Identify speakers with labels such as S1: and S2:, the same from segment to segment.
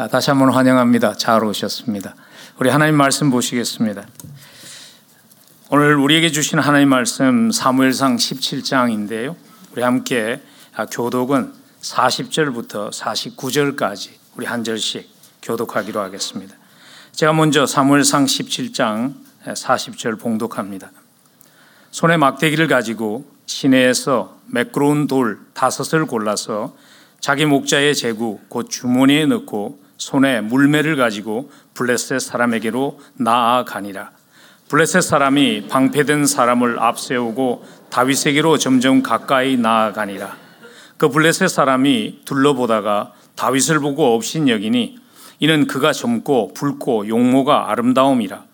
S1: 아, 다시 한번 환영합니다. 잘 오셨습니다. 우리 하나님 말씀 보시겠습니다. 오늘 우리에게 주신 하나님 말씀 사무엘상 17장인데요. 우리 함께 아, 교독은 40절부터 49절까지 우리 한 절씩 교독하기로 하겠습니다. 제가 먼저 사무엘상 17장 40절 봉독합니다. 손에 막대기를 가지고 시내에서 매끄러운 돌 다섯을 골라서 자기 목자의 제구 곧 주머니에 넣고 손에 물매를 가지고 블레셋 사람에게로 나아가니라. 블레셋 사람이 방패된 사람을 앞세우고 다윗에게로 점점 가까이 나아가니라. 그 블레셋 사람이 둘러보다가 다윗을 보고 없인 여기니 이는 그가 젊고 붉고 용모가 아름다움이라.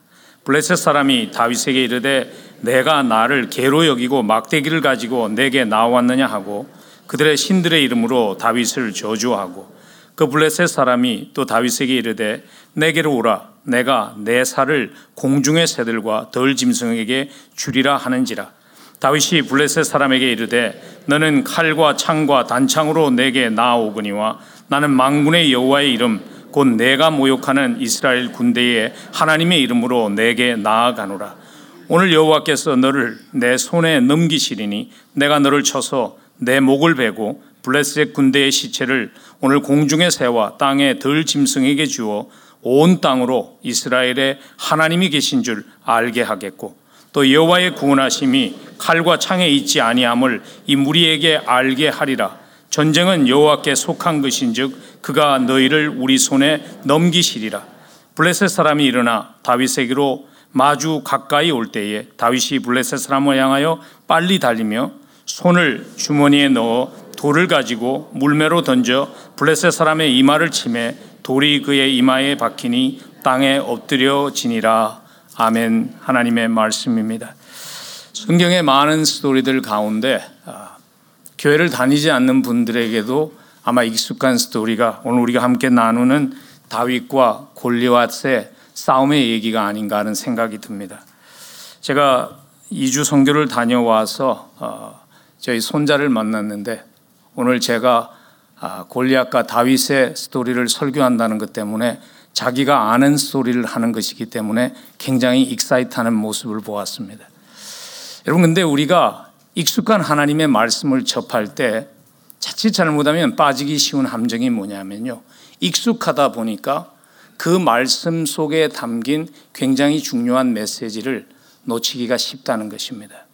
S1: 블레셋 사람이 다윗에게 이르되 내가 나를 개로 여기고 막대기를 가지고 내게 나왔느냐 하고 그들의 신들의 이름으로 다윗을 저주하고 그 블레셋 사람이 또 다윗에게 이르되 내게로 오라. 내가 내 살을 공중의 새들과 덜 짐승에게 주리라 하는지라. 다윗이 블레셋 사람에게 이르되 너는 칼과 창과 단창으로 내게 나아오거니와 나는 망군의 여호와의 이름 곧 내가 모욕하는 이스라엘 군대의 하나님의 이름으로 내게 나아가노라. 오늘 여호와께서 너를 내 손에 넘기시리니 내가 너를 쳐서 내 목을 베고 블레셋 군대의 시체를 오늘 공중의 새와 땅의 덜 짐승에게 주어 온 땅으로 이스라엘의 하나님이 계신 줄 알게 하겠고 또 여호와의 구원하심이 칼과 창에 있지 아니함을 이 무리에게 알게 하리라. 전쟁은 여호와께 속한 것인즉 그가 너희를 우리 손에 넘기시리라. 블레셋 사람이 일어나 다윗에게로 마주 가까이 올 때에 다윗이 블레셋 사람을 향하여 빨리 달리며 손을 주머니에 넣어 돌을 가지고 물매로 던져 블레셋 사람의 이마를 치매 돌이 그의 이마에 박히니 땅에 엎드려지니라. 아멘. 하나님의 말씀입니다. 성경의 많은 스토리들 가운데 아, 교회를 다니지 않는 분들에게도 아마 익숙한 스토리가 오늘 우리가 함께 나누는 다윗과 골리앗의 싸움의 얘기가 아닌가 하는 생각이 듭니다. 제가 2주 선교를 다녀와서 어, 저희 손자를 만났는데 오늘 제가 아, 골리앗과 다윗의 스토리를 설교한다는 것 때문에 자기가 아는 스토리를 하는 것이기 때문에 굉장히 익사이트하는 모습을 보았습니다. 여러분 근데 우리가 익숙한 하나님의 말씀을 접할 때 자칫 잘못하면 빠지기 쉬운 함정이 뭐냐면요. 익숙하다 보니까 그 말씀 속에 담긴 굉장히 중요한 메시지를 놓치기가 쉽다는 것입니다.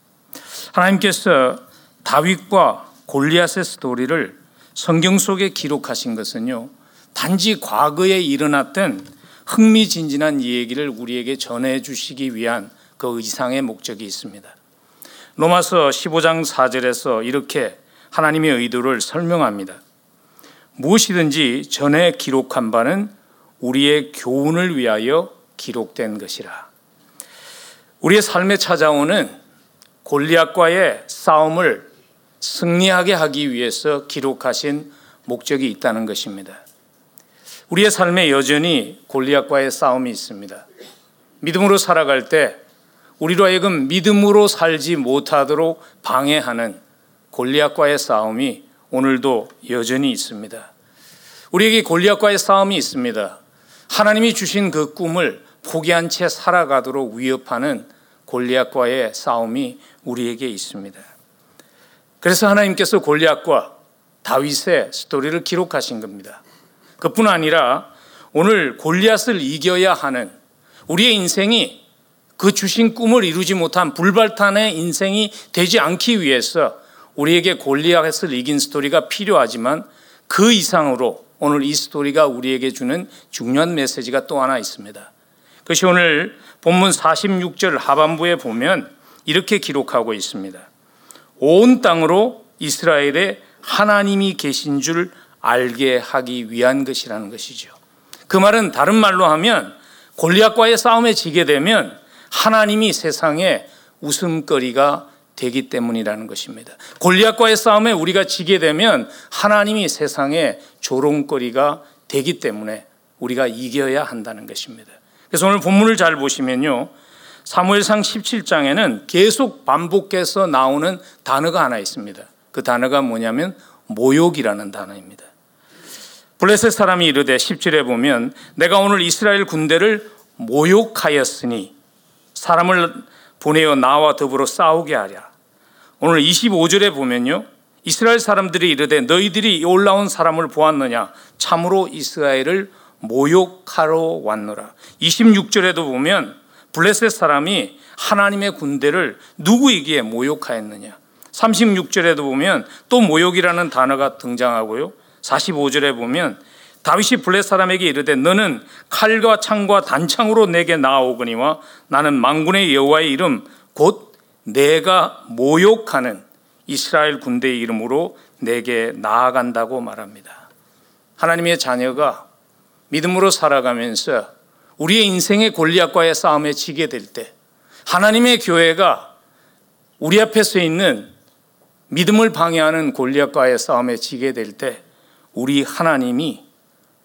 S1: 하나님께서 다윗과 골리앗의 스토리를 성경 속에 기록하신 것은요, 단지 과거에 일어났던 흥미진진한 이야기를 우리에게 전해 주시기 위한 그 이상의 목적이 있습니다. 로마서 15장 4절에서 이렇게 하나님의 의도를 설명합니다. 무엇이든지 전에 기록한 바는 우리의 교훈을 위하여 기록된 것이라. 우리의 삶에 찾아오는 골리앗과의 싸움을 승리하게 하기 위해서 기록하신 목적이 있다는 것입니다. 우리의 삶에 여전히 골리앗과의 싸움이 있습니다. 믿음으로 살아갈 때 우리로 하여금 믿음으로 살지 못하도록 방해하는 골리앗과의 싸움이 오늘도 여전히 있습니다. 우리에게 골리앗과의 싸움이 있습니다. 하나님이 주신 그 꿈을 포기한 채 살아가도록 위협하는 골리앗과의 싸움이 우리에게 있습니다. 그래서 하나님께서 골리앗과 다윗의 스토리를 기록하신 겁니다. 그뿐 아니라 오늘 골리앗을 이겨야 하는 우리의 인생이 그 주신 꿈을 이루지 못한 불발탄의 인생이 되지 않기 위해서 우리에게 골리앗을 이긴 스토리가 필요하지만 그 이상으로 오늘 이 스토리가 우리에게 주는 중요한 메시지가 또 하나 있습니다. 그것이 오늘 본문 46절 하반부에 보면 이렇게 기록하고 있습니다. 온 땅으로 이스라엘에 하나님이 계신 줄 알게 하기 위한 것이라는 것이죠. 그 말은 다른 말로 하면 골리앗과의 싸움에 지게 되면 하나님이 세상에 웃음거리가 되기 때문이라는 것입니다. 골리앗과의 싸움에 우리가 지게 되면 하나님이 세상에 조롱거리가 되기 때문에 우리가 이겨야 한다는 것입니다. 그래서 오늘 본문을 잘 보시면요. 사무엘상 17장에는 계속 반복해서 나오는 단어가 하나 있습니다. 그 단어가 뭐냐면 모욕이라는 단어입니다. 블레셋 사람이 이르되 10절에 보면 내가 오늘 이스라엘 군대를 모욕하였으니 사람을 보내어 나와 더불어 싸우게 하랴. 오늘 25절에 보면요. 이스라엘 사람들이 이르되 너희들이 올라온 사람을 보았느냐 참으로 이스라엘을 모욕하러 왔노라. 26절에도 보면 블레셋 사람이 하나님의 군대를 누구에게 모욕하였느냐. 36절에도 보면 또 모욕이라는 단어가 등장하고요. 45절에 보면 다윗이 블레 사람에게 이르되 너는 칼과 창과 단창으로 내게 나아오거니와 나는 망군의 여호와의 이름 곧 내가 모욕하는 이스라엘 군대의 이름으로 내게 나아간다고 말합니다. 하나님의 자녀가 믿음으로 살아가면서 우리의 인생의 골리앗과의 싸움에 지게 될 때 하나님의 교회가 우리 앞에 서 있는 믿음을 방해하는 골리앗과의 싸움에 지게 될 때 우리 하나님이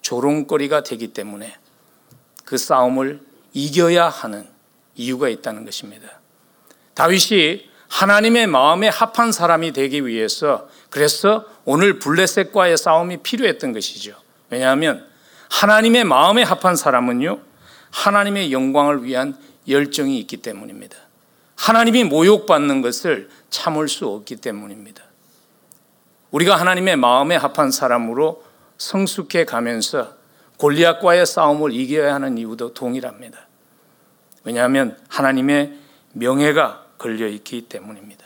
S1: 조롱거리가 되기 때문에 그 싸움을 이겨야 하는 이유가 있다는 것입니다. 다윗이 하나님의 마음에 합한 사람이 되기 위해서 그래서 오늘 블레셋과의 싸움이 필요했던 것이죠. 왜냐하면 하나님의 마음에 합한 사람은요, 하나님의 영광을 위한 열정이 있기 때문입니다. 하나님이 모욕받는 것을 참을 수 없기 때문입니다. 우리가 하나님의 마음에 합한 사람으로 성숙해 가면서 골리앗과의 싸움을 이겨야 하는 이유도 동일합니다. 왜냐하면 하나님의 명예가 걸려 있기 때문입니다.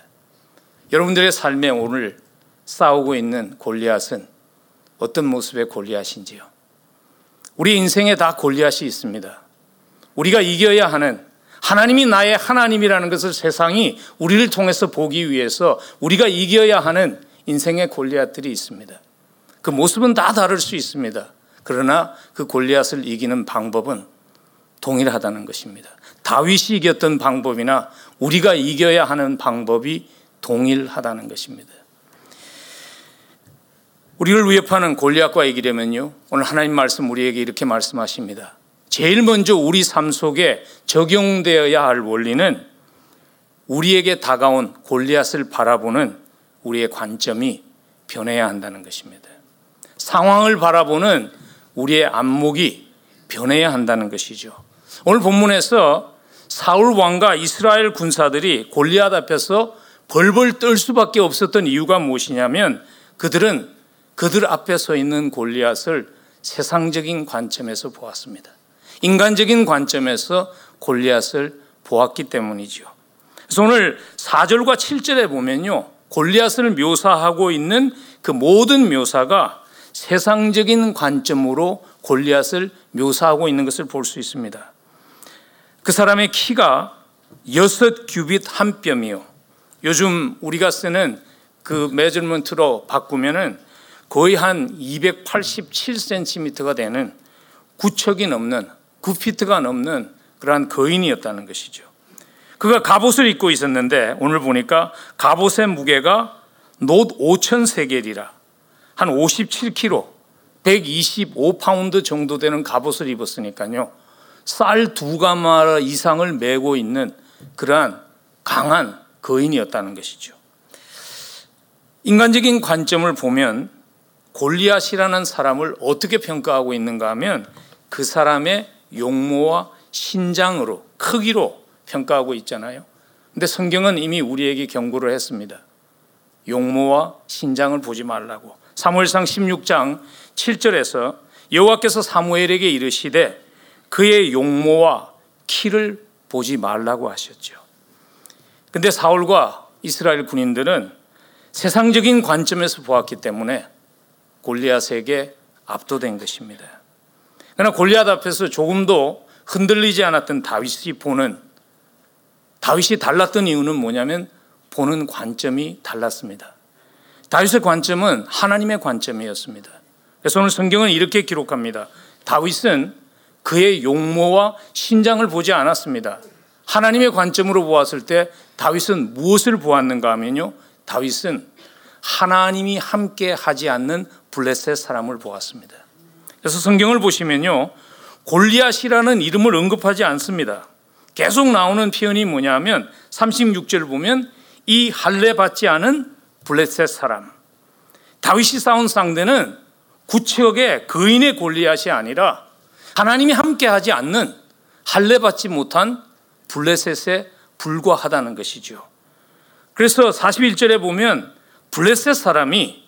S1: 여러분들의 삶에 오늘 싸우고 있는 골리앗은 어떤 모습의 골리앗인지요? 우리 인생에 다 골리앗이 있습니다. 우리가 이겨야 하는 하나님이 나의 하나님이라는 것을 세상이 우리를 통해서 보기 위해서 우리가 이겨야 하는 인생의 골리앗들이 있습니다. 그 모습은 다 다를 수 있습니다. 그러나 그 골리앗을 이기는 방법은 동일하다는 것입니다. 다윗이 이겼던 방법이나 우리가 이겨야 하는 방법이 동일하다는 것입니다. 우리를 위협하는 골리앗과 이기려면요. 오늘 하나님 말씀 우리에게 이렇게 말씀하십니다. 제일 먼저 우리 삶 속에 적용되어야 할 원리는 우리에게 다가온 골리앗을 바라보는 우리의 관점이 변해야 한다는 것입니다. 상황을 바라보는 우리의 안목이 변해야 한다는 것이죠. 오늘 본문에서 사울 왕과 이스라엘 군사들이 골리앗 앞에서 벌벌 떨 수밖에 없었던 이유가 무엇이냐면 그들은 그들 앞에 서 있는 골리앗을 세상적인 관점에서 보았습니다. 인간적인 관점에서 골리앗을 보았기 때문이죠. 그래서 오늘 4절과 7절에 보면요. 골리앗을 묘사하고 있는 그 모든 묘사가 세상적인 관점으로 골리앗을 묘사하고 있는 것을 볼 수 있습니다. 그 사람의 키가 여섯 규빗 한 뼘이요. 요즘 우리가 쓰는 그 measurement로 바꾸면은 거의 한 287cm가 되는 구척이 넘는 9피트가 넘는 그러한 거인이었다는 것이죠. 그가 갑옷을 입고 있었는데 오늘 보니까 갑옷의 무게가 놋 5천 세겔이라 한 57kg, 125파운드 정도 되는 갑옷을 입었으니까요. 쌀 두 가마 이상을 메고 있는 그러한 강한 거인이었다는 것이죠. 인간적인 관점을 보면 골리앗이라는 사람을 어떻게 평가하고 있는가 하면 그 사람의 용모와 신장으로 크기로 평가하고 있잖아요. 근데 성경은 이미 우리에게 경고를 했습니다. 용모와 신장을 보지 말라고. 사무엘상 16장 7절에서 여호와께서 사무엘에게 이르시되 그의 용모와 키를 보지 말라고 하셨죠. 근데 사울과 이스라엘 군인들은 세상적인 관점에서 보았기 때문에 골리앗에게 압도된 것입니다. 그러나 골리앗 앞에서 조금도 흔들리지 않았던 다윗이 보는 다윗이 달랐던 이유는 뭐냐면 보는 관점이 달랐습니다. 다윗의 관점은 하나님의 관점이었습니다. 그래서 오늘 성경은 이렇게 기록합니다. 다윗은 그의 용모와 신장을 보지 않았습니다. 하나님의 관점으로 보았을 때 다윗은 무엇을 보았는가 하면요. 다윗은 하나님이 함께 하지 않는 블레셋 사람을 보았습니다. 그래서 성경을 보시면요. 골리앗이라는 이름을 언급하지 않습니다. 계속 나오는 표현이 뭐냐면 36절을 보면 이 할례 받지 않은 블레셋 사람. 다윗이 싸운 상대는 구척의 거인의 골리앗이 아니라 하나님이 함께 하지 않는 할례 받지 못한 블레셋에 불과하다는 것이죠. 그래서 41절에 보면 블레셋 사람이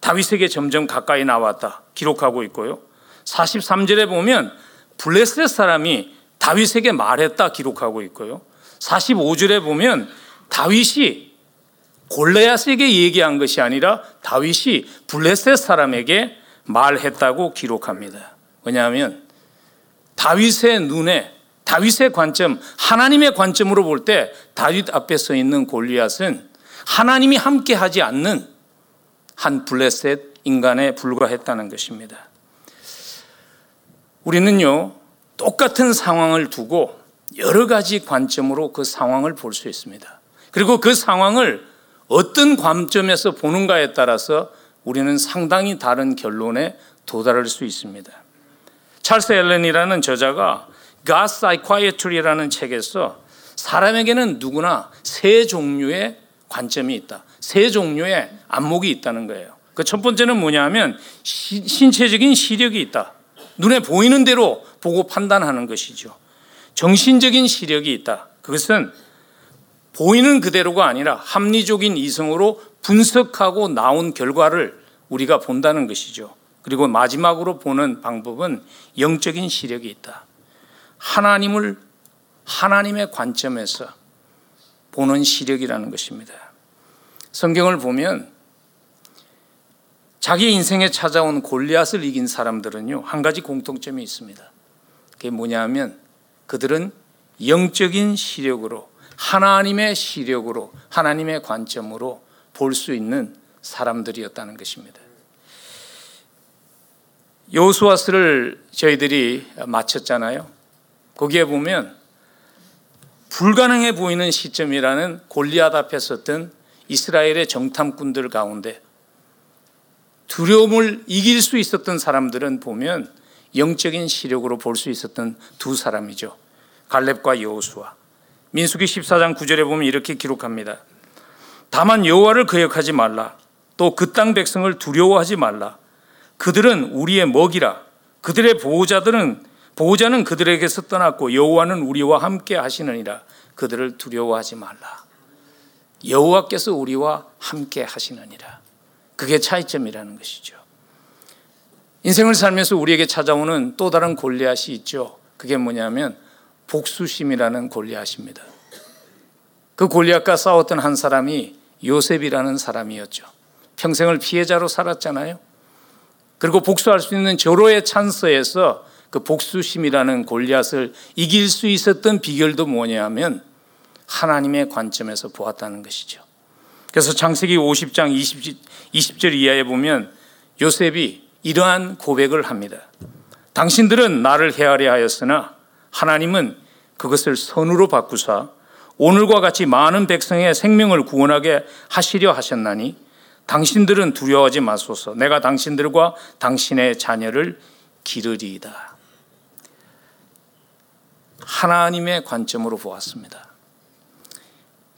S1: 다윗에게 점점 가까이 나왔다 기록하고 있고요. 43절에 보면 블레셋 사람이 다윗에게 말했다 기록하고 있고요. 45절에 보면 다윗이 골레앗에게 얘기한 것이 아니라 다윗이 블레셋 사람에게 말했다고 기록합니다. 왜냐하면 다윗의 눈에 다윗의 관점, 하나님의 관점으로 볼 때 다윗 앞에 서 있는 골리앗은 하나님이 함께 하지 않는 한 블레셋 인간에 불과했다는 것입니다. 우리는요, 똑같은 상황을 두고 여러 가지 관점으로 그 상황을 볼 수 있습니다. 그리고 그 상황을 어떤 관점에서 보는가에 따라서 우리는 상당히 다른 결론에 도달할 수 있습니다. 찰스 앨런이라는 저자가 God Psychiatry라는 책에서 사람에게는 누구나 세 종류의 관점이 있다. 세 종류의 안목이 있다는 거예요. 그 첫 번째는 뭐냐면 신체적인 시력이 있다. 눈에 보이는 대로 보고 판단하는 것이죠. 정신적인 시력이 있다. 그것은 보이는 그대로가 아니라 합리적인 이성으로 분석하고 나온 결과를 우리가 본다는 것이죠. 그리고 마지막으로 보는 방법은 영적인 시력이 있다. 하나님을 하나님의 관점에서 보는 시력이라는 것입니다. 성경을 보면 자기 인생에 찾아온 골리앗을 이긴 사람들은요, 한 가지 공통점이 있습니다. 그게 뭐냐면 그들은 영적인 시력으로 하나님의 시력으로 하나님의 관점으로 볼 수 있는 사람들이었다는 것입니다. 요수아스를 저희들이 마쳤잖아요. 거기에 보면 불가능해 보이는 시점이라는 골리앗 앞에 섰던 이스라엘의 정탐꾼들 가운데 두려움을 이길 수 있었던 사람들은 보면 영적인 시력으로 볼 수 있었던 두 사람이죠. 갈렙과 여호수아. 민수기 14장 9절에 보면 이렇게 기록합니다. 다만 여호와를 거역하지 말라. 또 그 땅 백성을 두려워하지 말라. 그들은 우리의 먹이라. 그들의 보호자들은 보호자는 그들에게서 떠났고 여호와는 우리와 함께 하시느니라. 그들을 두려워하지 말라. 여호와께서 우리와 함께 하시느니라. 그게 차이점이라는 것이죠. 인생을 살면서 우리에게 찾아오는 또 다른 골리앗이 있죠. 그게 뭐냐면 복수심이라는 골리앗입니다. 그 골리앗과 싸웠던 한 사람이 요셉이라는 사람이었죠. 평생을 피해자로 살았잖아요. 그리고 복수할 수 있는 절호의 찬스에서 그 복수심이라는 골리앗을 이길 수 있었던 비결도 뭐냐면 하나님의 관점에서 보았다는 것이죠. 그래서 창세기 50장 20, 20절 이하에 보면 요셉이 이러한 고백을 합니다. 당신들은 나를 헤아려 하였으나 하나님은 그것을 선으로 바꾸사 오늘과 같이 많은 백성의 생명을 구원하게 하시려 하셨나니 당신들은 두려워하지 마소서 내가 당신들과 당신의 자녀를 기르리이다. 하나님의 관점으로 보았습니다.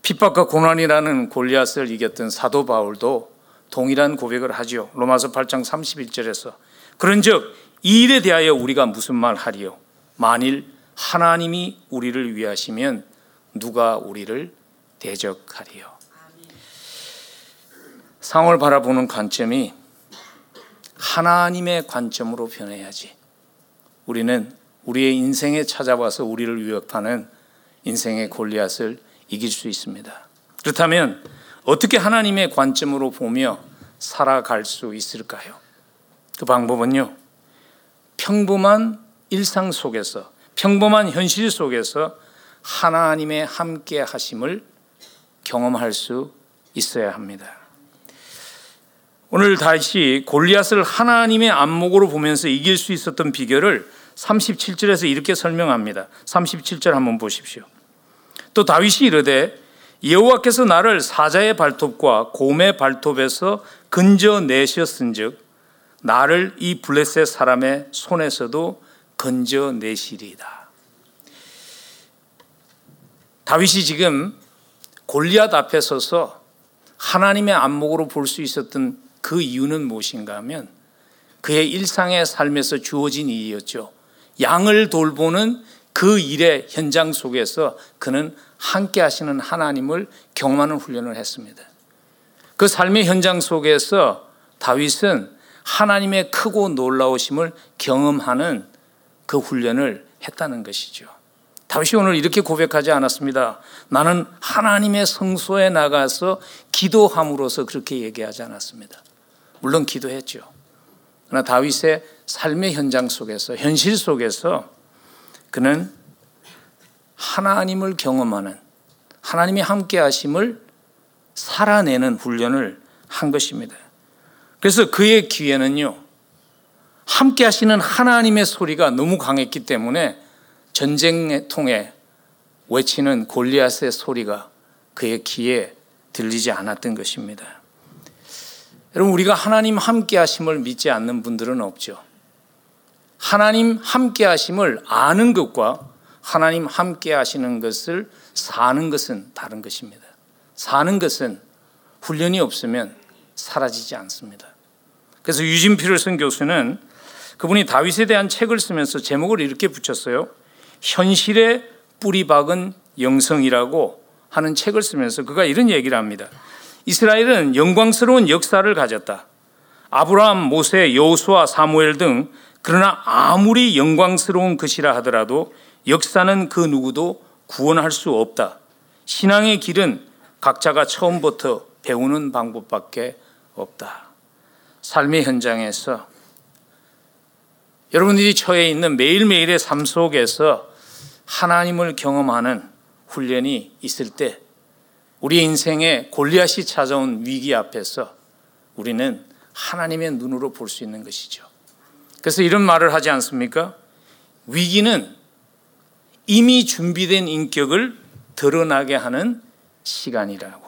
S1: 핍박과 고난이라는 골리앗을 이겼던 사도 바울도 동일한 고백을 하지요. 로마서 8장 31절에서 그런즉 이 일에 대하여 우리가 무슨 말 하리요? 만일 하나님이 우리를 위하시면 누가 우리를 대적하리요? 상황을 바라보는 관점이 하나님의 관점으로 변해야지. 우리는 우리의 인생에 찾아와서 우리를 위협하는 인생의 골리앗을 이길 수 있습니다. 그렇다면 어떻게 하나님의 관점으로 보며 살아갈 수 있을까요? 그 방법은요, 평범한 일상 속에서, 평범한 현실 속에서 하나님의 함께 하심을 경험할 수 있어야 합니다. 오늘 다시 골리앗을 하나님의 안목으로 보면서 이길 수 있었던 비결을 37절에서 이렇게 설명합니다. 37절 한번 보십시오. 또 다윗이 이르되 여호와께서 나를 사자의 발톱과 곰의 발톱에서 건져 내셨은즉 나를 이 블레셋 사람의 손에서도 건져 내시리이다. 다윗이 지금 골리앗 앞에 서서 하나님의 안목으로 볼 수 있었던 그 이유는 무엇인가 하면 그의 일상의 삶에서 주어진 일이었죠. 양을 돌보는 그 일의 현장 속에서 그는 함께 하시는 하나님을 경험하는 훈련을 했습니다. 그 삶의 현장 속에서 다윗은 하나님의 크고 놀라우심을 경험하는 그 훈련을 했다는 것이죠. 다윗이 오늘 이렇게 고백하지 않았습니다. 나는 하나님의 성소에 나가서 기도함으로써 그렇게 얘기하지 않았습니다. 물론 기도했죠. 그러나 다윗의 삶의 현장 속에서, 현실 속에서 그는 하나님을 경험하는 하나님이 함께 하심을 살아내는 훈련을 한 것입니다. 그래서 그의 귀에는요, 함께 하시는 하나님의 소리가 너무 강했기 때문에 전쟁 통해 외치는 골리앗의 소리가 그의 귀에 들리지 않았던 것입니다. 여러분, 우리가 하나님 함께 하심을 믿지 않는 분들은 없죠. 하나님 함께 하심을 아는 것과 하나님 함께 하시는 것을 사는 것은 다른 것입니다. 사는 것은 훈련이 없으면 사라지지 않습니다. 그래서 유진 피를슨 교수는 그분이 다윗에 대한 책을 쓰면서 제목을 이렇게 붙였어요. 현실의 뿌리 박은 영성이라고 하는 책을 쓰면서 그가 이런 얘기를 합니다. 이스라엘은 영광스러운 역사를 가졌다. 아브라함, 모세, 여호수아, 사무엘 등 그러나 아무리 영광스러운 것이라 하더라도 역사는 그 누구도 구원할 수 없다. 신앙의 길은 각자가 처음부터 배우는 방법밖에 없다. 삶의 현장에서 여러분들이 처해 있는 매일매일의 삶 속에서 하나님을 경험하는 훈련이 있을 때 우리 인생에 골리앗이 찾아온 위기 앞에서 우리는 하나님의 눈으로 볼 수 있는 것이죠. 그래서 이런 말을 하지 않습니까? 위기는 이미 준비된 인격을 드러나게 하는 시간이라고.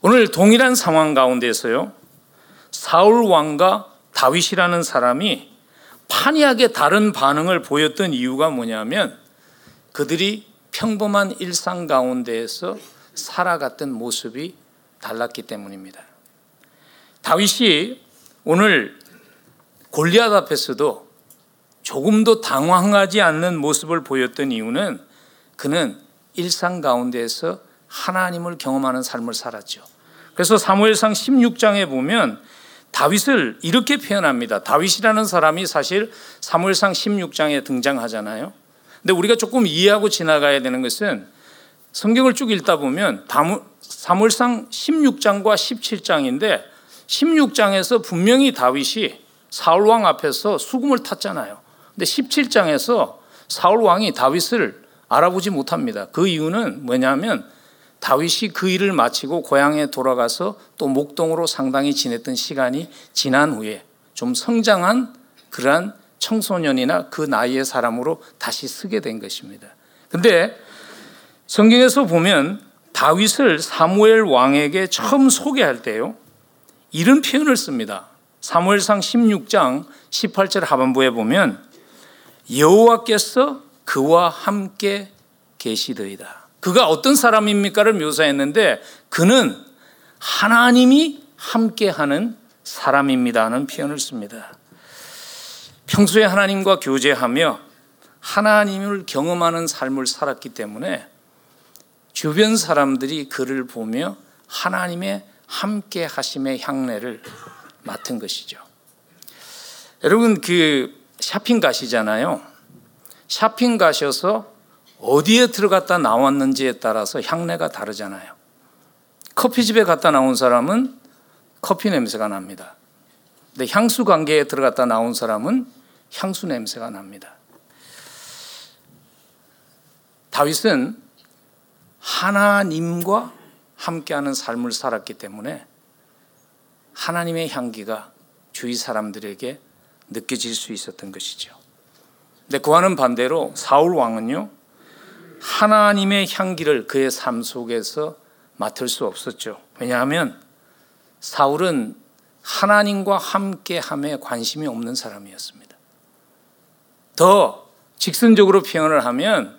S1: 오늘 동일한 상황 가운데서요, 사울 왕과 다윗이라는 사람이 판이하게 다른 반응을 보였던 이유가 뭐냐면 그들이 평범한 일상 가운데에서 살아갔던 모습이 달랐기 때문입니다. 다윗이 오늘 골리앗 앞에서도 조금도 당황하지 않는 모습을 보였던 이유는 그는 일상 가운데에서 하나님을 경험하는 삶을 살았죠. 그래서 사무엘상 16장에 보면 다윗을 이렇게 표현합니다. 다윗이라는 사람이 사실 사무엘상 16장에 등장하잖아요. 근데 우리가 조금 이해하고 지나가야 되는 것은 성경을 쭉 읽다 보면 사무엘상 16장과 17장인데 16장에서 분명히 다윗이 사울 왕 앞에서 수금을 탔잖아요. 근데 17장에서 사울 왕이 다윗을 알아보지 못합니다. 그 이유는 뭐냐면 다윗이 그 일을 마치고 고향에 돌아가서 또 목동으로 상당히 지냈던 시간이 지난 후에 좀 성장한 그러한 청소년이나 그 나이의 사람으로 다시 쓰게 된 것입니다. 근데 성경에서 보면 다윗을 사무엘 왕에게 처음 소개할 때요. 이런 표현을 씁니다. 사무엘상 16장 18절 하반부에 보면 여호와께서 그와 함께 계시더이다. 그가 어떤 사람입니까를 묘사했는데 그는 하나님이 함께하는 사람입니다는 표현을 씁니다. 평소에 하나님과 교제하며 하나님을 경험하는 삶을 살았기 때문에 주변 사람들이 그를 보며 하나님의 함께 하심의 향내를 맡은 것이죠. 여러분 그 샤핑 가시잖아요. 샤핑 가셔서 어디에 들어갔다 나왔는지에 따라서 향내가 다르잖아요. 커피집에 갔다 나온 사람은 커피 냄새가 납니다. 근데 향수 관계에 들어갔다 나온 사람은 향수 냄새가 납니다. 다윗은 하나님과 함께하는 삶을 살았기 때문에 하나님의 향기가 주위 사람들에게 느껴질 수 있었던 것이죠. 근데 그와는 반대로 사울 왕은요, 하나님의 향기를 그의 삶 속에서 맡을 수 없었죠. 왜냐하면 사울은 하나님과 함께함에 관심이 없는 사람이었습니다. 더 직선적으로 표현을 하면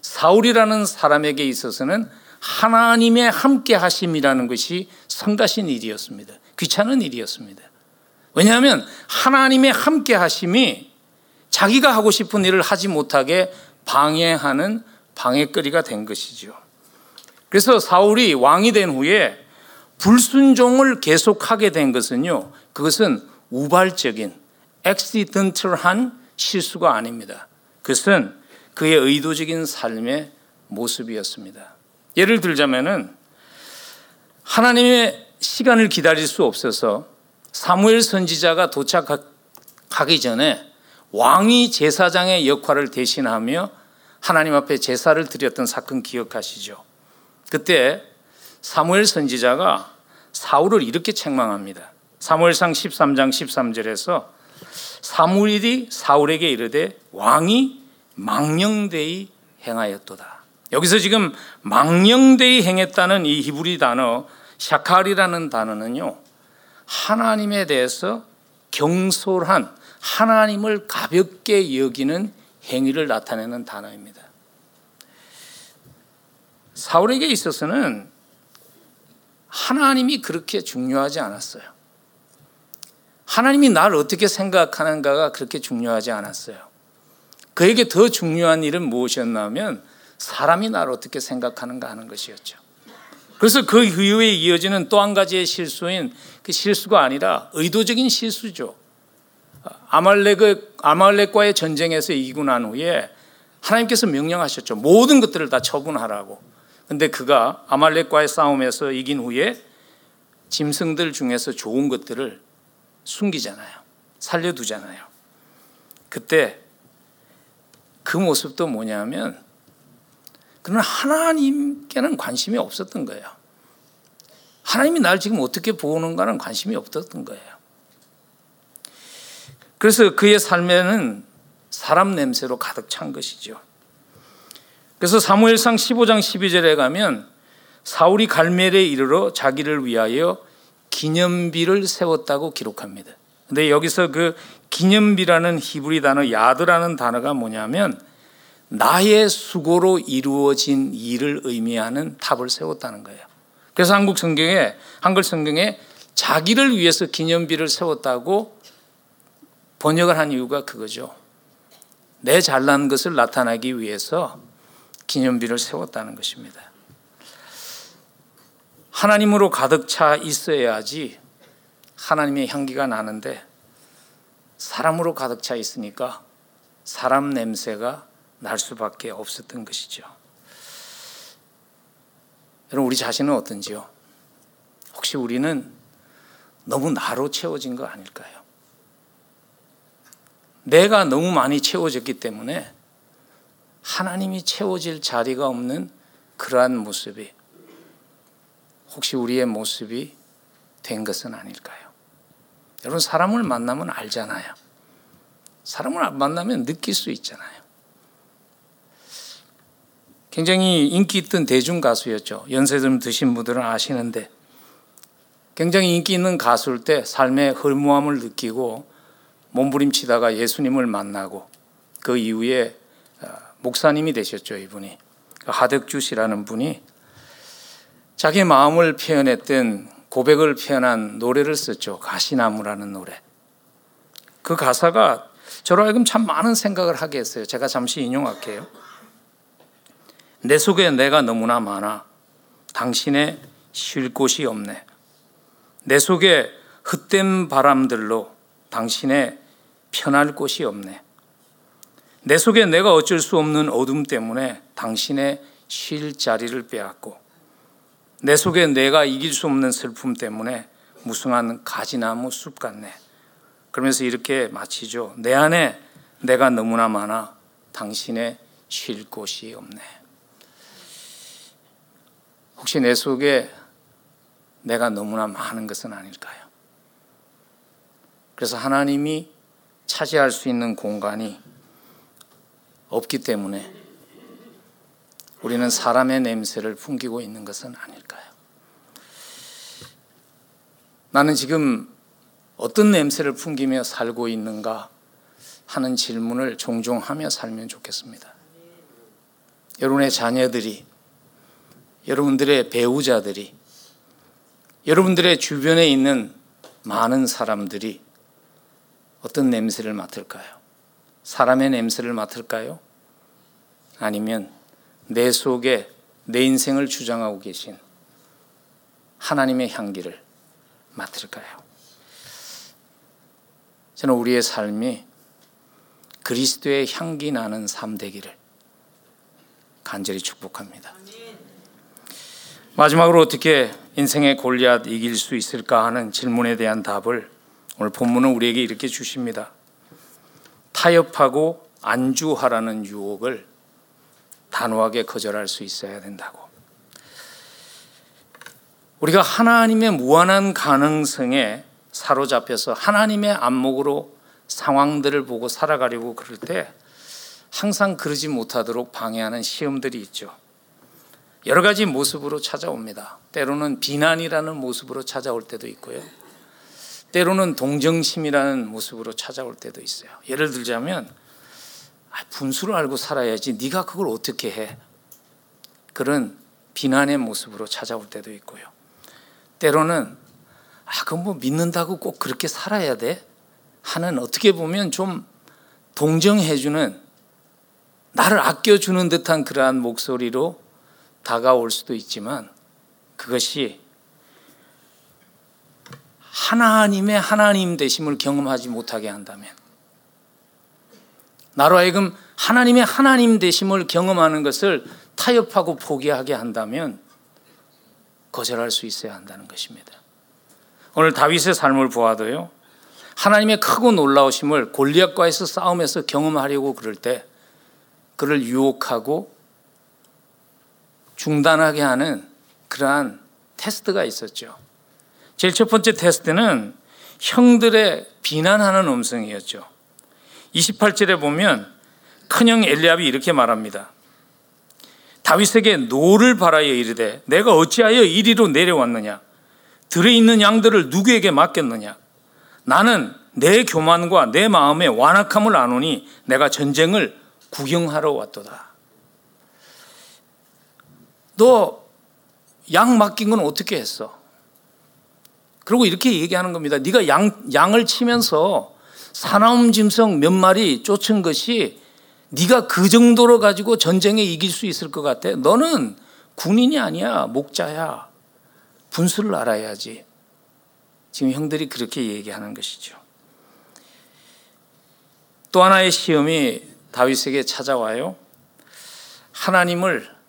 S1: 사울이라는 사람에게 있어서는 하나님의 함께 하심이라는 것이 성가신 일이었습니다. 귀찮은 일이었습니다. 왜냐하면 하나님의 함께 하심이 자기가 하고 싶은 일을 하지 못하게 방해하는 방해거리가 된 것이죠. 그래서 사울이 왕이 된 후에 불순종을 계속하게 된 것은요. 그것은 우발적인 액시던틀한 실수가 아닙니다. 그것은 그의 의도적인 삶의 모습이었습니다. 예를 들자면은 하나님의 시간을 기다릴 수 없어서 사무엘 선지자가 도착하기 전에 왕이 제사장의 역할을 대신하며 하나님 앞에 제사를 드렸던 사건 기억하시죠? 그때 사무엘 선지자가 사울을 이렇게 책망합니다. 사무엘상 13장 13절에서 사무엘이 사울에게 이르되 왕이 망령되이 행하였도다. 여기서 지금 망령되이 행했다는 이 히브리 단어 샤칼이라는 단어는요. 하나님에 대해서 경솔한 하나님을 가볍게 여기는 행위를 나타내는 단어입니다. 사울에게 있어서는 하나님이 그렇게 중요하지 않았어요. 하나님이 나를 어떻게 생각하는가가 그렇게 중요하지 않았어요. 그에게 더 중요한 일은 무엇이었냐면 사람이 나를 어떻게 생각하는가 하는 것이었죠. 그래서 그 이후에 이어지는 또 한 가지의 실수인 그 실수가 아니라 의도적인 실수죠. 아말렉 아말렉과의 전쟁에서 이기고 난 후에 하나님께서 명령하셨죠. 모든 것들을 다 처분하라고. 근데 그가 아말렉과의 싸움에서 이긴 후에 짐승들 중에서 좋은 것들을 숨기잖아요. 살려두잖아요. 그때 그 모습도 뭐냐면 그는 하나님께는 관심이 없었던 거예요. 하나님이 날 지금 어떻게 보는가는 관심이 없었던 거예요. 그래서 그의 삶에는 사람 냄새로 가득 찬 것이죠. 그래서 사무엘상 15장 12절에 가면 사울이 갈멜에 이르러 자기를 위하여 기념비를 세웠다고 기록합니다. 근데 여기서 그 기념비라는 히브리 단어 야드라는 단어가 뭐냐면 나의 수고로 이루어진 일을 의미하는 탑을 세웠다는 거예요. 그래서 한국 성경에 한글 성경에 자기를 위해서 기념비를 세웠다고 번역을 한 이유가 그거죠. 내 잘난 것을 나타나기 위해서 기념비를 세웠다는 것입니다. 하나님으로 가득 차 있어야지 하나님의 향기가 나는데 사람으로 가득 차 있으니까 사람 냄새가 날 수밖에 없었던 것이죠. 여러분 우리 자신은 어떤지요? 혹시 우리는 너무 나로 채워진 거 아닐까요? 내가 너무 많이 채워졌기 때문에 하나님이 채워질 자리가 없는 그러한 모습이 혹시 우리의 모습이 된 것은 아닐까요? 여러분 사람을 만나면 알잖아요. 사람을 만나면 느낄 수 있잖아요. 굉장히 인기 있던 대중 가수였죠. 연세 좀 드신 분들은 아시는데 굉장히 인기 있는 가수일 때 삶의 허무함을 느끼고 몸부림치다가 예수님을 만나고 그 이후에 목사님이 되셨죠, 이분이. 하덕주 씨라는 분이 자기 마음을 표현했던 고백을 표현한 노래를 썼죠. 가시나무라는 노래. 그 가사가 저로 하여금 참 많은 생각을 하게 했어요. 제가 잠시 인용할게요. 내 속에 내가 너무나 많아. 당신의 쉴 곳이 없네. 내 속에 헛된 바람들로 당신의 편할 곳이 없네. 내 속에 내가 어쩔 수 없는 어둠 때문에 당신의 쉴 자리를 빼앗고 내 속에 내가 이길 수 없는 슬픔 때문에 무성한 가지나무 숲 같네. 그러면서 이렇게 마치죠. 내 안에 내가 너무나 많아 당신의 쉴 곳이 없네. 혹시 내 속에 내가 너무나 많은 것은 아닐까요? 그래서 하나님이 차지할 수 있는 공간이 없기 때문에 우리는 사람의 냄새를 풍기고 있는 것은 아닐까요? 나는 지금 어떤 냄새를 풍기며 살고 있는가 하는 질문을 종종 하며 살면 좋겠습니다. 여러분의 자녀들이, 여러분들의 배우자들이, 여러분들의 주변에 있는 많은 사람들이 어떤 냄새를 맡을까요? 사람의 냄새를 맡을까요? 아니면 내 속에 내 인생을 주장하고 계신 하나님의 향기를 맡을까요? 저는 우리의 삶이 그리스도의 향기 나는 삶 되기를 간절히 축복합니다. 마지막으로 어떻게 인생의 골리앗 이길 수 있을까 하는 질문에 대한 답을 오늘 본문은 우리에게 이렇게 주십니다. 타협하고 안주하라는 유혹을 단호하게 거절할 수 있어야 된다고. 우리가 하나님의 무한한 가능성에 사로잡혀서 하나님의 안목으로 상황들을 보고 살아가려고 그럴 때 항상 그러지 못하도록 방해하는 시험들이 있죠. 여러 가지 모습으로 찾아옵니다. 때로는 비난이라는 모습으로 찾아올 때도 있고요. 때로는 동정심이라는 모습으로 찾아올 때도 있어요. 예를 들자면 아, 분수를 알고 살아야지 네가 그걸 어떻게 해? 그런 비난의 모습으로 찾아올 때도 있고요. 때로는 아, 그건 뭐 믿는다고 꼭 그렇게 살아야 돼? 하는 어떻게 보면 좀 동정해주는 나를 아껴주는 듯한 그러한 목소리로 다가올 수도 있지만 그것이 하나님의 하나님 되심을 경험하지 못하게 한다면 나로 하여금 하나님의 하나님 되심을 경험하는 것을 타협하고 포기하게 한다면 거절할 수 있어야 한다는 것입니다. 오늘 다윗의 삶을 보아도요. 하나님의 크고 놀라우심을 골리앗과에서 싸움에서 경험하려고 그럴 때 그를 유혹하고 중단하게 하는 그러한 테스트가 있었죠. 제일 첫 번째 테스트는 형들의 비난하는 음성이었죠. 28절에 보면 큰형 엘리압이 이렇게 말합니다. 다윗에게 노를 발하여 이르되 네가 어찌하여 이리로 내려왔느냐 들에 있는 양들을 누구에게 맡겼느냐 나는 네 교만과 네 마음의 완악함을 아노니 네가 전쟁을 구경하러 왔도다. 너 양 맡긴 건 어떻게 했어? 그리고 이렇게 얘기하는 겁니다. 네가 양 양을 치면서 사나움 짐승 몇 마리 쫓은 것이 네가 그 정도로 가지고 전쟁에 이길 수 있을 것 같아. 너는 군인이 아니야. 목자야. 분수를 알아야지. 지금 형들이 그렇게 얘기하는 것이죠. 또 하나의 시험이 다윗에게 찾아와요. 하나님을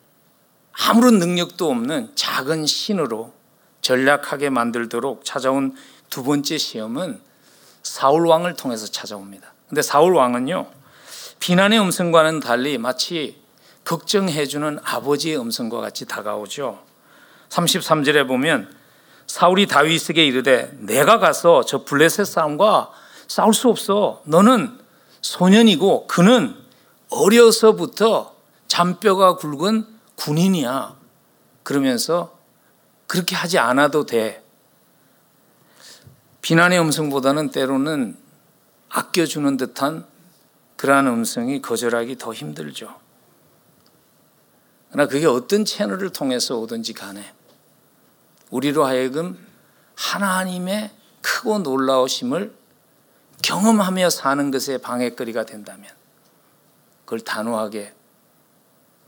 S1: 아무런 능력도 없는 작은 신으로 전략하게 만들도록 찾아온 두 번째 시험은 사울 왕을 통해서 찾아옵니다. 근데 사울 왕은요, 비난의 음성과는 달리 마치 걱정해 주는 아버지의 음성과 같이 다가오죠. 33절에 보면 사울이 다윗에게 이르되 내가 가서 저 블레셋 사람과 싸울 수 없어. 너는 소년이고 그는 어려서부터 잔뼈가 굵은 군인이야. 그러면서 그렇게 하지 않아도 돼. 비난의 음성보다는 때로는 아껴주는 듯한 그러한 음성이 거절하기 더 힘들죠. 그러나 그게 어떤 채널을 통해서 오든지 간에 우리로 하여금 하나님의 크고 놀라우심을 경험하며 사는 것에 방해거리가 된다면 그걸 단호하게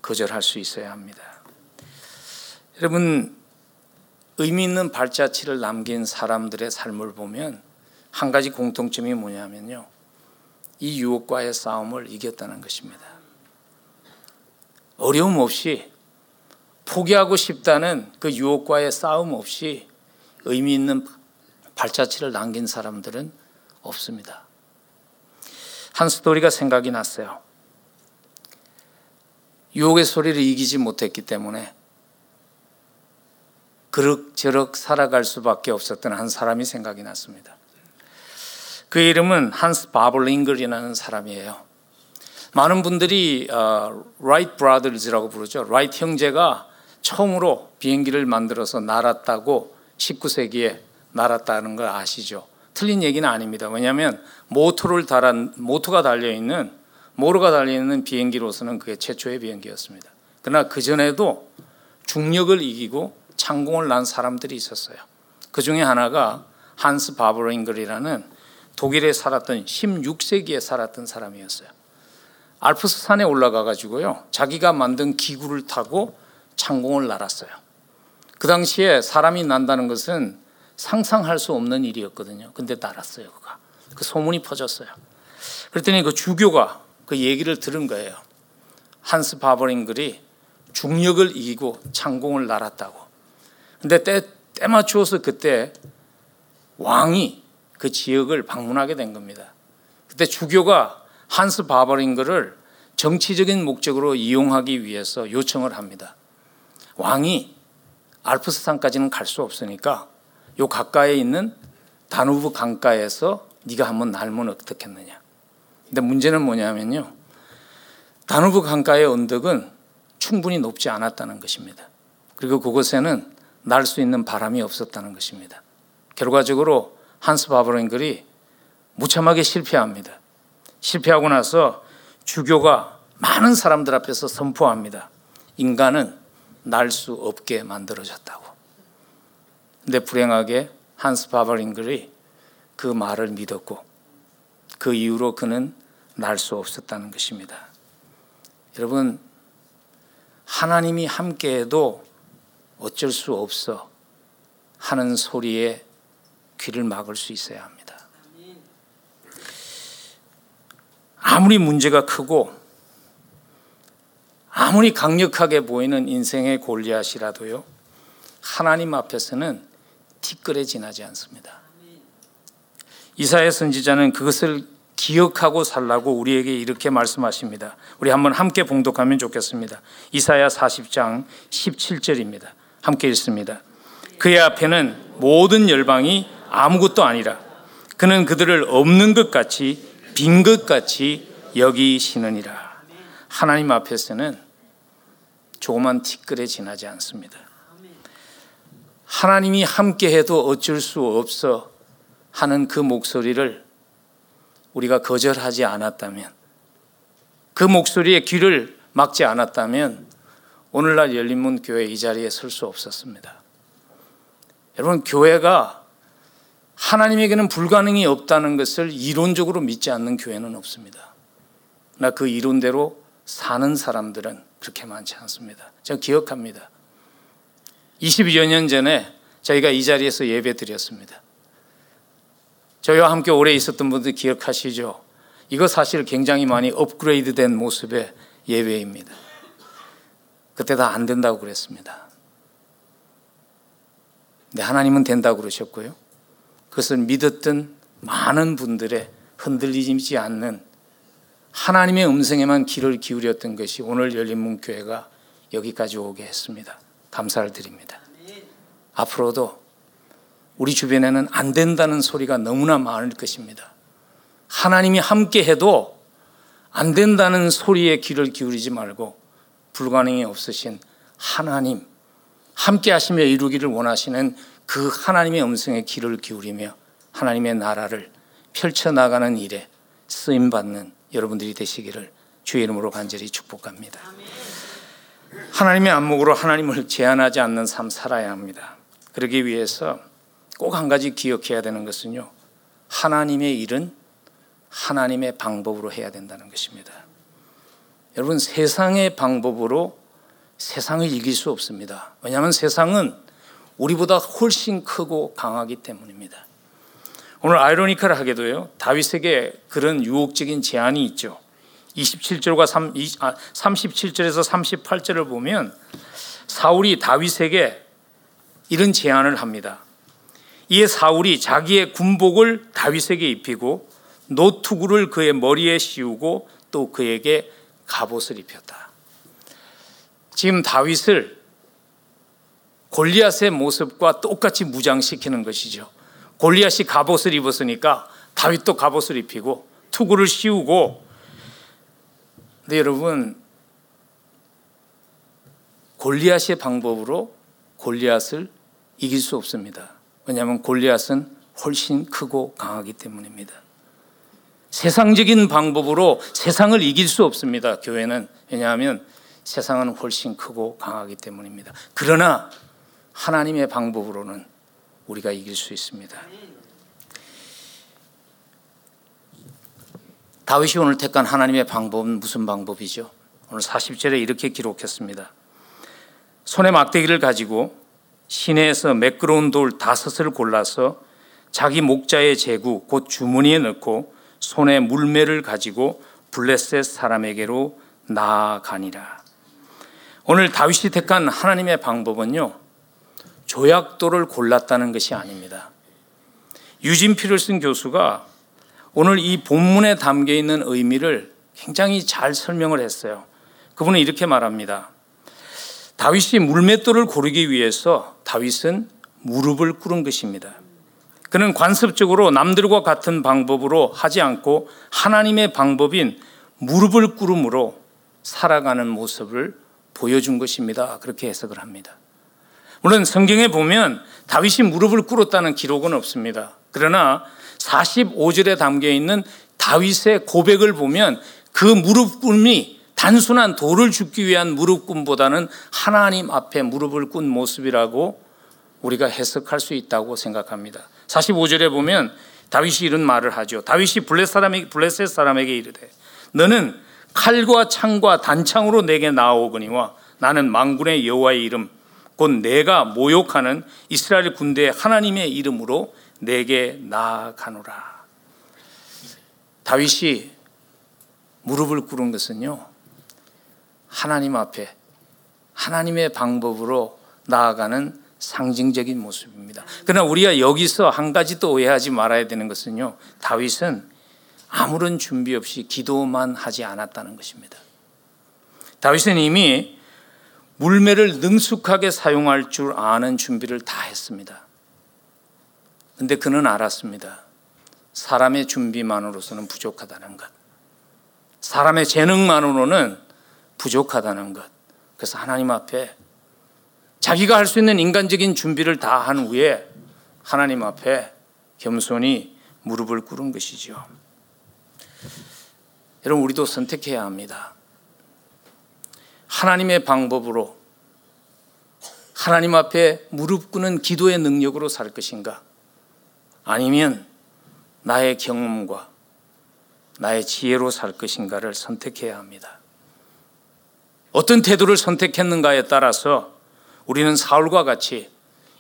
S1: 거절할 수 있어야 합니다. 여러분 의미 있는 발자취를 남긴 사람들의 삶을 보면 한 가지 공통점이 뭐냐면요. 이 유혹과의 싸움을 이겼다는 것입니다. 어려움 없이 포기하고 싶다는 그 유혹과의 싸움 없이 의미 있는 발자취를 남긴 사람들은 없습니다. 한 스토리가 생각이 났어요. 유혹의 소리를 이기지 못했기 때문에 그럭저럭 살아갈 수밖에 없었던 한 사람이 생각이 났습니다. 그 이름은 한스 바블링글이라는 사람이에요. 많은 분들이 Wright Brothers라고 부르죠. 라이트 형제가 처음으로 비행기를 만들어서 날았다고 19세기에 날았다는 걸 아시죠? 틀린 얘기는 아닙니다. 왜냐하면 모터를 단 모터가 달려 있는 모터가 달려 있는 비행기로서는 그게 최초의 비행기였습니다. 그러나 그 전에도 중력을 이기고 창공을 난 사람들이 있었어요. 그 중에 하나가 한스 바버링글이라는 독일에 살았던 16세기에 살았던 사람이었어요. 알프스 산에 올라가 가지고요. 자기가 만든 기구를 타고 창공을 날았어요. 그 당시에 사람이 난다는 것은 상상할 수 없는 일이었거든요. 근데 날았어요, 그가. 그 소문이 퍼졌어요. 그랬더니 그 주교가 그 얘기를 들은 거예요. 한스 바버링글이 중력을 이기고 창공을 날았다고. 근데 때, 때 맞추어서 그때 왕이 그 지역을 방문하게 된 겁니다. 그때 주교가 한스 바버링글을 정치적인 목적으로 이용하기 위해서 요청을 합니다. 왕이 알프스산까지는 갈 수 없으니까 요 가까이에 있는 다누브 강가에서 네가 한번 날면 어떻겠느냐. 근데 문제는 뭐냐면요. 다누브 강가의 언덕은 충분히 높지 않았다는 것입니다. 그리고 그곳에는 날 수 있는 바람이 없었다는 것입니다. 결과적으로 한스 바브랭글이 무참하게 실패합니다. 실패하고 나서 주교가 많은 사람들 앞에서 선포합니다. 인간은 날 수 없게 만들어졌다고. 근데 불행하게 한스 바버링글이 그 말을 믿었고 그 이후로 그는 날 수 없었다는 것입니다. 여러분 하나님이 함께해도 어쩔 수 없어 하는 소리에 귀를 막을 수 있어야 합니다. 아무리 문제가 크고 아무리 강력하게 보이는 인생의 골리앗이라도요 하나님 앞에서는 티끌에 지나지 않습니다. 이사야 선지자는 그것을 기억하고 살라고 우리에게 이렇게 말씀하십니다. 우리 한번 함께 봉독하면 좋겠습니다. 이사야 40장 17절입니다. 함께 읽습니다. 그의 앞에는 모든 열방이 아무것도 아니라 그는 그들을 없는 것 같이 빈 것 같이 여기시느니라. 하나님 앞에서는 조그만 티끌에 지나지 않습니다. 하나님이 함께 해도 어쩔 수 없어 하는 그 목소리를 우리가 거절하지 않았다면 그 목소리에 귀를 막지 않았다면 오늘날 열린문 교회 이 자리에 설 수 없었습니다. 여러분 교회가 하나님에게는 불가능이 없다는 것을 이론적으로 믿지 않는 교회는 없습니다. 나그 이론대로 사는 사람들은 그렇게 많지 않습니다. 제가 기억합니다. 22여 년 전에 저희가 이 자리에서 예배 드렸습니다. 저희와 함께 오래 있었던 분들 기억하시죠? 이거 사실 굉장히 많이 업그레이드 된 모습의 예배입니다. 그때 다 안 된다고 그랬습니다. 네, 하나님은 된다고 그러셨고요. 그것을 믿었던 많은 분들의 흔들리지 않는 하나님의 음성에만 귀를 기울였던 것이 오늘 열린문 교회가 여기까지 오게 했습니다. 감사를 드립니다. 앞으로도 우리 주변에는 안 된다는 소리가 너무나 많을 것입니다. 하나님이 함께 해도 안 된다는 소리에 귀를 기울이지 말고 불가능이 없으신 하나님, 함께 하시며 이루기를 원하시는 그 하나님의 음성에 귀를 기울이며 하나님의 나라를 펼쳐나가는 일에 쓰임받는 여러분들이 되시기를 주의 이름으로 간절히 축복합니다. 하나님의 안목으로 하나님을 제한하지 않는 삶 살아야 합니다. 그러기 위해서 꼭 한 가지 기억해야 되는 것은요. 하나님의 일은 하나님의 방법으로 해야 된다는 것입니다. 여러분 세상의 방법으로 세상을 이길 수 없습니다. 왜냐하면 세상은 우리보다 훨씬 크고 강하기 때문입니다. 오늘 아이러니컬 하게도요. 다윗에게 그런 유혹적인 제안이 있죠. 27절과 3, 37절에서 38절을 보면 사울이 다윗에게 이런 제안을 합니다. 이에 사울이 자기의 군복을 다윗에게 입히고 노투구를 그의 머리에 씌우고 또 그에게 갑옷을 입혔다. 지금 다윗을 골리앗의 모습과 똑같이 무장시키는 것이죠. 골리앗이 갑옷을 입었으니까 다윗도 갑옷을 입히고 투구를 씌우고 근데 여러분 골리앗의 방법으로 골리앗을 이길 수 없습니다. 왜냐하면 골리앗은 훨씬 크고 강하기 때문입니다. 세상적인 방법으로 세상을 이길 수 없습니다. 교회는 왜냐하면 세상은 훨씬 크고 강하기 때문입니다. 그러나 하나님의 방법으로는 우리가 이길 수 있습니다. 다윗이 오늘 택한 하나님의 방법은 무슨 방법이죠? 오늘 40절에 이렇게 기록했습니다. 손에 막대기를 가지고 시내에서 매끄러운 돌 다섯을 골라서 자기 목자의 제구 곧 주머니에 넣고 손에 물매를 가지고 블레셋 사람에게로 나아가니라. 오늘 다윗이 택한 하나님의 방법은요. 조약돌을 골랐다는 것이 아닙니다. 유진 피를슨 교수가 오늘 이 본문에 담겨 있는 의미를 굉장히 잘 설명을 했어요. 그분은 이렇게 말합니다. 다윗이 물맷돌을 고르기 위해서 다윗은 무릎을 꿇은 것입니다. 그는 관습적으로 남들과 같은 방법으로 하지 않고 하나님의 방법인 무릎을 꿇음으로 살아가는 모습을 보여준 것입니다. 그렇게 해석을 합니다. 물론 성경에 보면 다윗이 무릎을 꿇었다는 기록은 없습니다. 그러나 45절에 담겨 있는 다윗의 고백을 보면 그 무릎 꿇음이 단순한 돌을 죽기 위한 무릎 꿇음보다는 하나님 앞에 무릎을 꿇은 모습이라고 우리가 해석할 수 있다고 생각합니다. 45절에 보면 다윗이 이런 말을 하죠. 다윗이 블레셋 사람에게, 블레셋 사람에게 이르되 너는 칼과 창과 단창으로 내게 나오거니와 나는 망군의 여호와의 이름 곧 내가 모욕하는 이스라엘 군대 하나님의 이름으로 내게 나아가노라. 다윗이 무릎을 꿇은 것은요. 하나님 앞에 하나님의 방법으로 나아가는 상징적인 모습입니다. 그러나 우리가 여기서 한 가지 또 오해하지 말아야 되는 것은요. 다윗은 아무런 준비 없이 기도만 하지 않았다는 것입니다. 다윗은 이미 물매를 능숙하게 사용할 줄 아는 준비를 다 했습니다. 근데 그는 알았습니다. 사람의 준비만으로서는 부족하다는 것. 사람의 재능만으로는 부족하다는 것. 그래서 하나님 앞에 자기가 할 수 있는 인간적인 준비를 다 한 후에 하나님 앞에 겸손히 무릎을 꿇은 것이죠. 여러분, 우리도 선택해야 합니다. 하나님의 방법으로 하나님 앞에 무릎 꿇는 기도의 능력으로 살 것인가? 아니면 나의 경험과 나의 지혜로 살 것인가를 선택해야 합니다. 어떤 태도를 선택했는가에 따라서 우리는 사울과 같이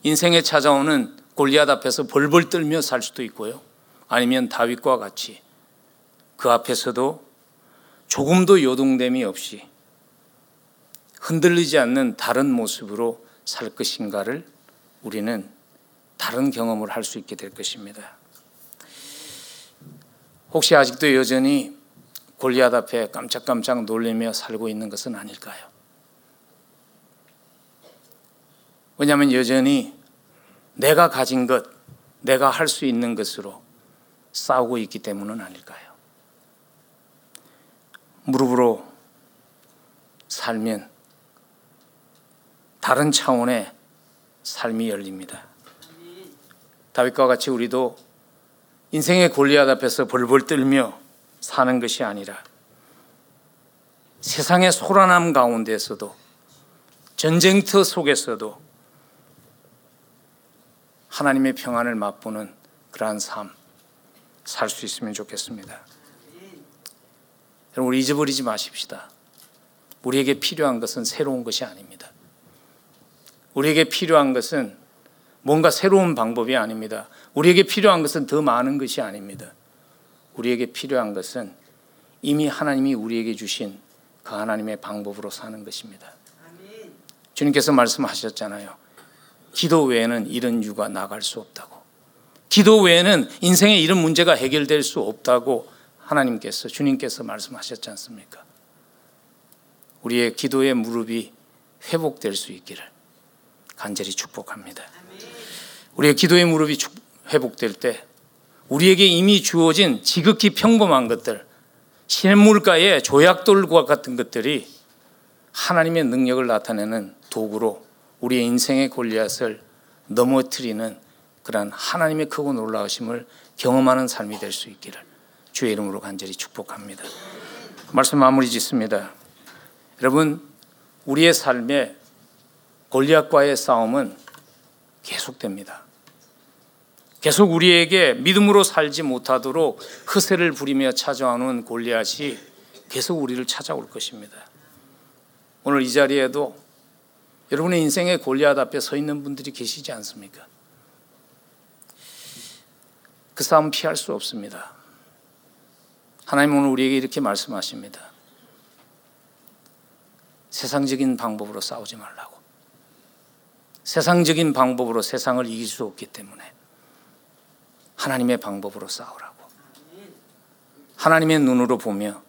S1: 인생에 찾아오는 골리앗 앞에서 벌벌 떨며 살 수도 있고요. 아니면 다윗과 같이 그 앞에서도 조금도 요동됨이 없이 흔들리지 않는 다른 모습으로 살 것인가를 우리는 다른 경험을 할 수 있게 될 것입니다. 혹시 아직도 여전히 골리앗 앞에 깜짝깜짝 놀리며 살고 있는 것은 아닐까요? 왜냐하면 여전히 내가 가진 것, 내가 할 수 있는 것으로 싸우고 있기 때문은 아닐까요? 무릎으로 살면 다른 차원의 삶이 열립니다. 다윗과 같이 우리도 인생의 골리앗 앞에서 벌벌 떨며 사는 것이 아니라 세상의 소란함 가운데서도 전쟁터 속에서도 하나님의 평안을 맛보는 그러한 삶 살 수 있으면 좋겠습니다. 여러분 잊어버리지 마십시다. 우리에게 필요한 것은 새로운 것이 아닙니다. 우리에게 필요한 것은 뭔가 새로운 방법이 아닙니다. 우리에게 필요한 것은 더 많은 것이 아닙니다. 우리에게 필요한 것은 이미 하나님이 우리에게 주신 그 하나님의 방법으로 사는 것입니다. 주님께서 말씀하셨잖아요. 기도 외에는 이런 유가 나갈 수 없다고. 기도 외에는 인생의 이런 문제가 해결될 수 없다고 하나님께서 주님께서 말씀하셨지 않습니까? 우리의 기도의 무릎이 회복될 수 있기를 간절히 축복합니다. 우리의 기도의 무릎이 회복될 때 우리에게 이미 주어진 지극히 평범한 것들, 실물가의 조약돌과 같은 것들이 하나님의 능력을 나타내는 도구로 우리의 인생의 골리앗을 넘어뜨리는 그러한 하나님의 크고 놀라우심을 경험하는 삶이 될 수 있기를 주의 이름으로 간절히 축복합니다. 말씀 마무리 짓습니다. 여러분, 우리의 삶에 골리앗과의 싸움은 계속됩니다. 계속 우리에게 믿음으로 살지 못하도록 허세를 부리며 찾아오는 골리앗이 계속 우리를 찾아올 것입니다. 오늘 이 자리에도 여러분의 인생의 골리앗 앞에 서 있는 분들이 계시지 않습니까? 그 싸움 피할 수 없습니다. 하나님 오늘 우리에게 이렇게 말씀하십니다. 세상적인 방법으로 싸우지 말라고. 세상적인 방법으로 세상을 이길 수 없기 때문에 하나님의 방법으로 싸우라고. 하나님의 눈으로 보며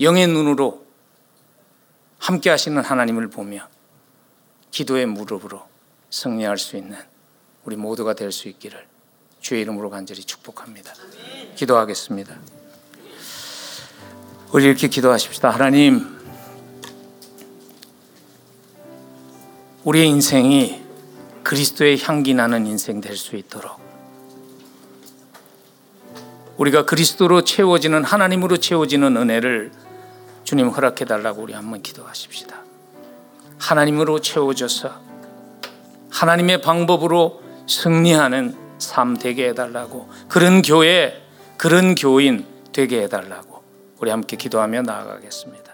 S1: 영의 눈으로 함께 하시는 하나님을 보며 기도의 무릎으로 승리할 수 있는 우리 모두가 될 수 있기를 주의 이름으로 간절히 축복합니다. 기도하겠습니다. 우리 이렇게 기도하십시다. 하나님, 우리의 인생이 그리스도의 향기 나는 인생 될 수 있도록 우리가 그리스도로 채워지는 하나님으로 채워지는 은혜를 주님 허락해 달라고 우리 한번 기도하십시다. 하나님으로 채워져서 하나님의 방법으로 승리하는 삶 되게 해달라고 그런 교회, 그런 교인 되게 해달라고 우리 함께 기도하며 나아가겠습니다.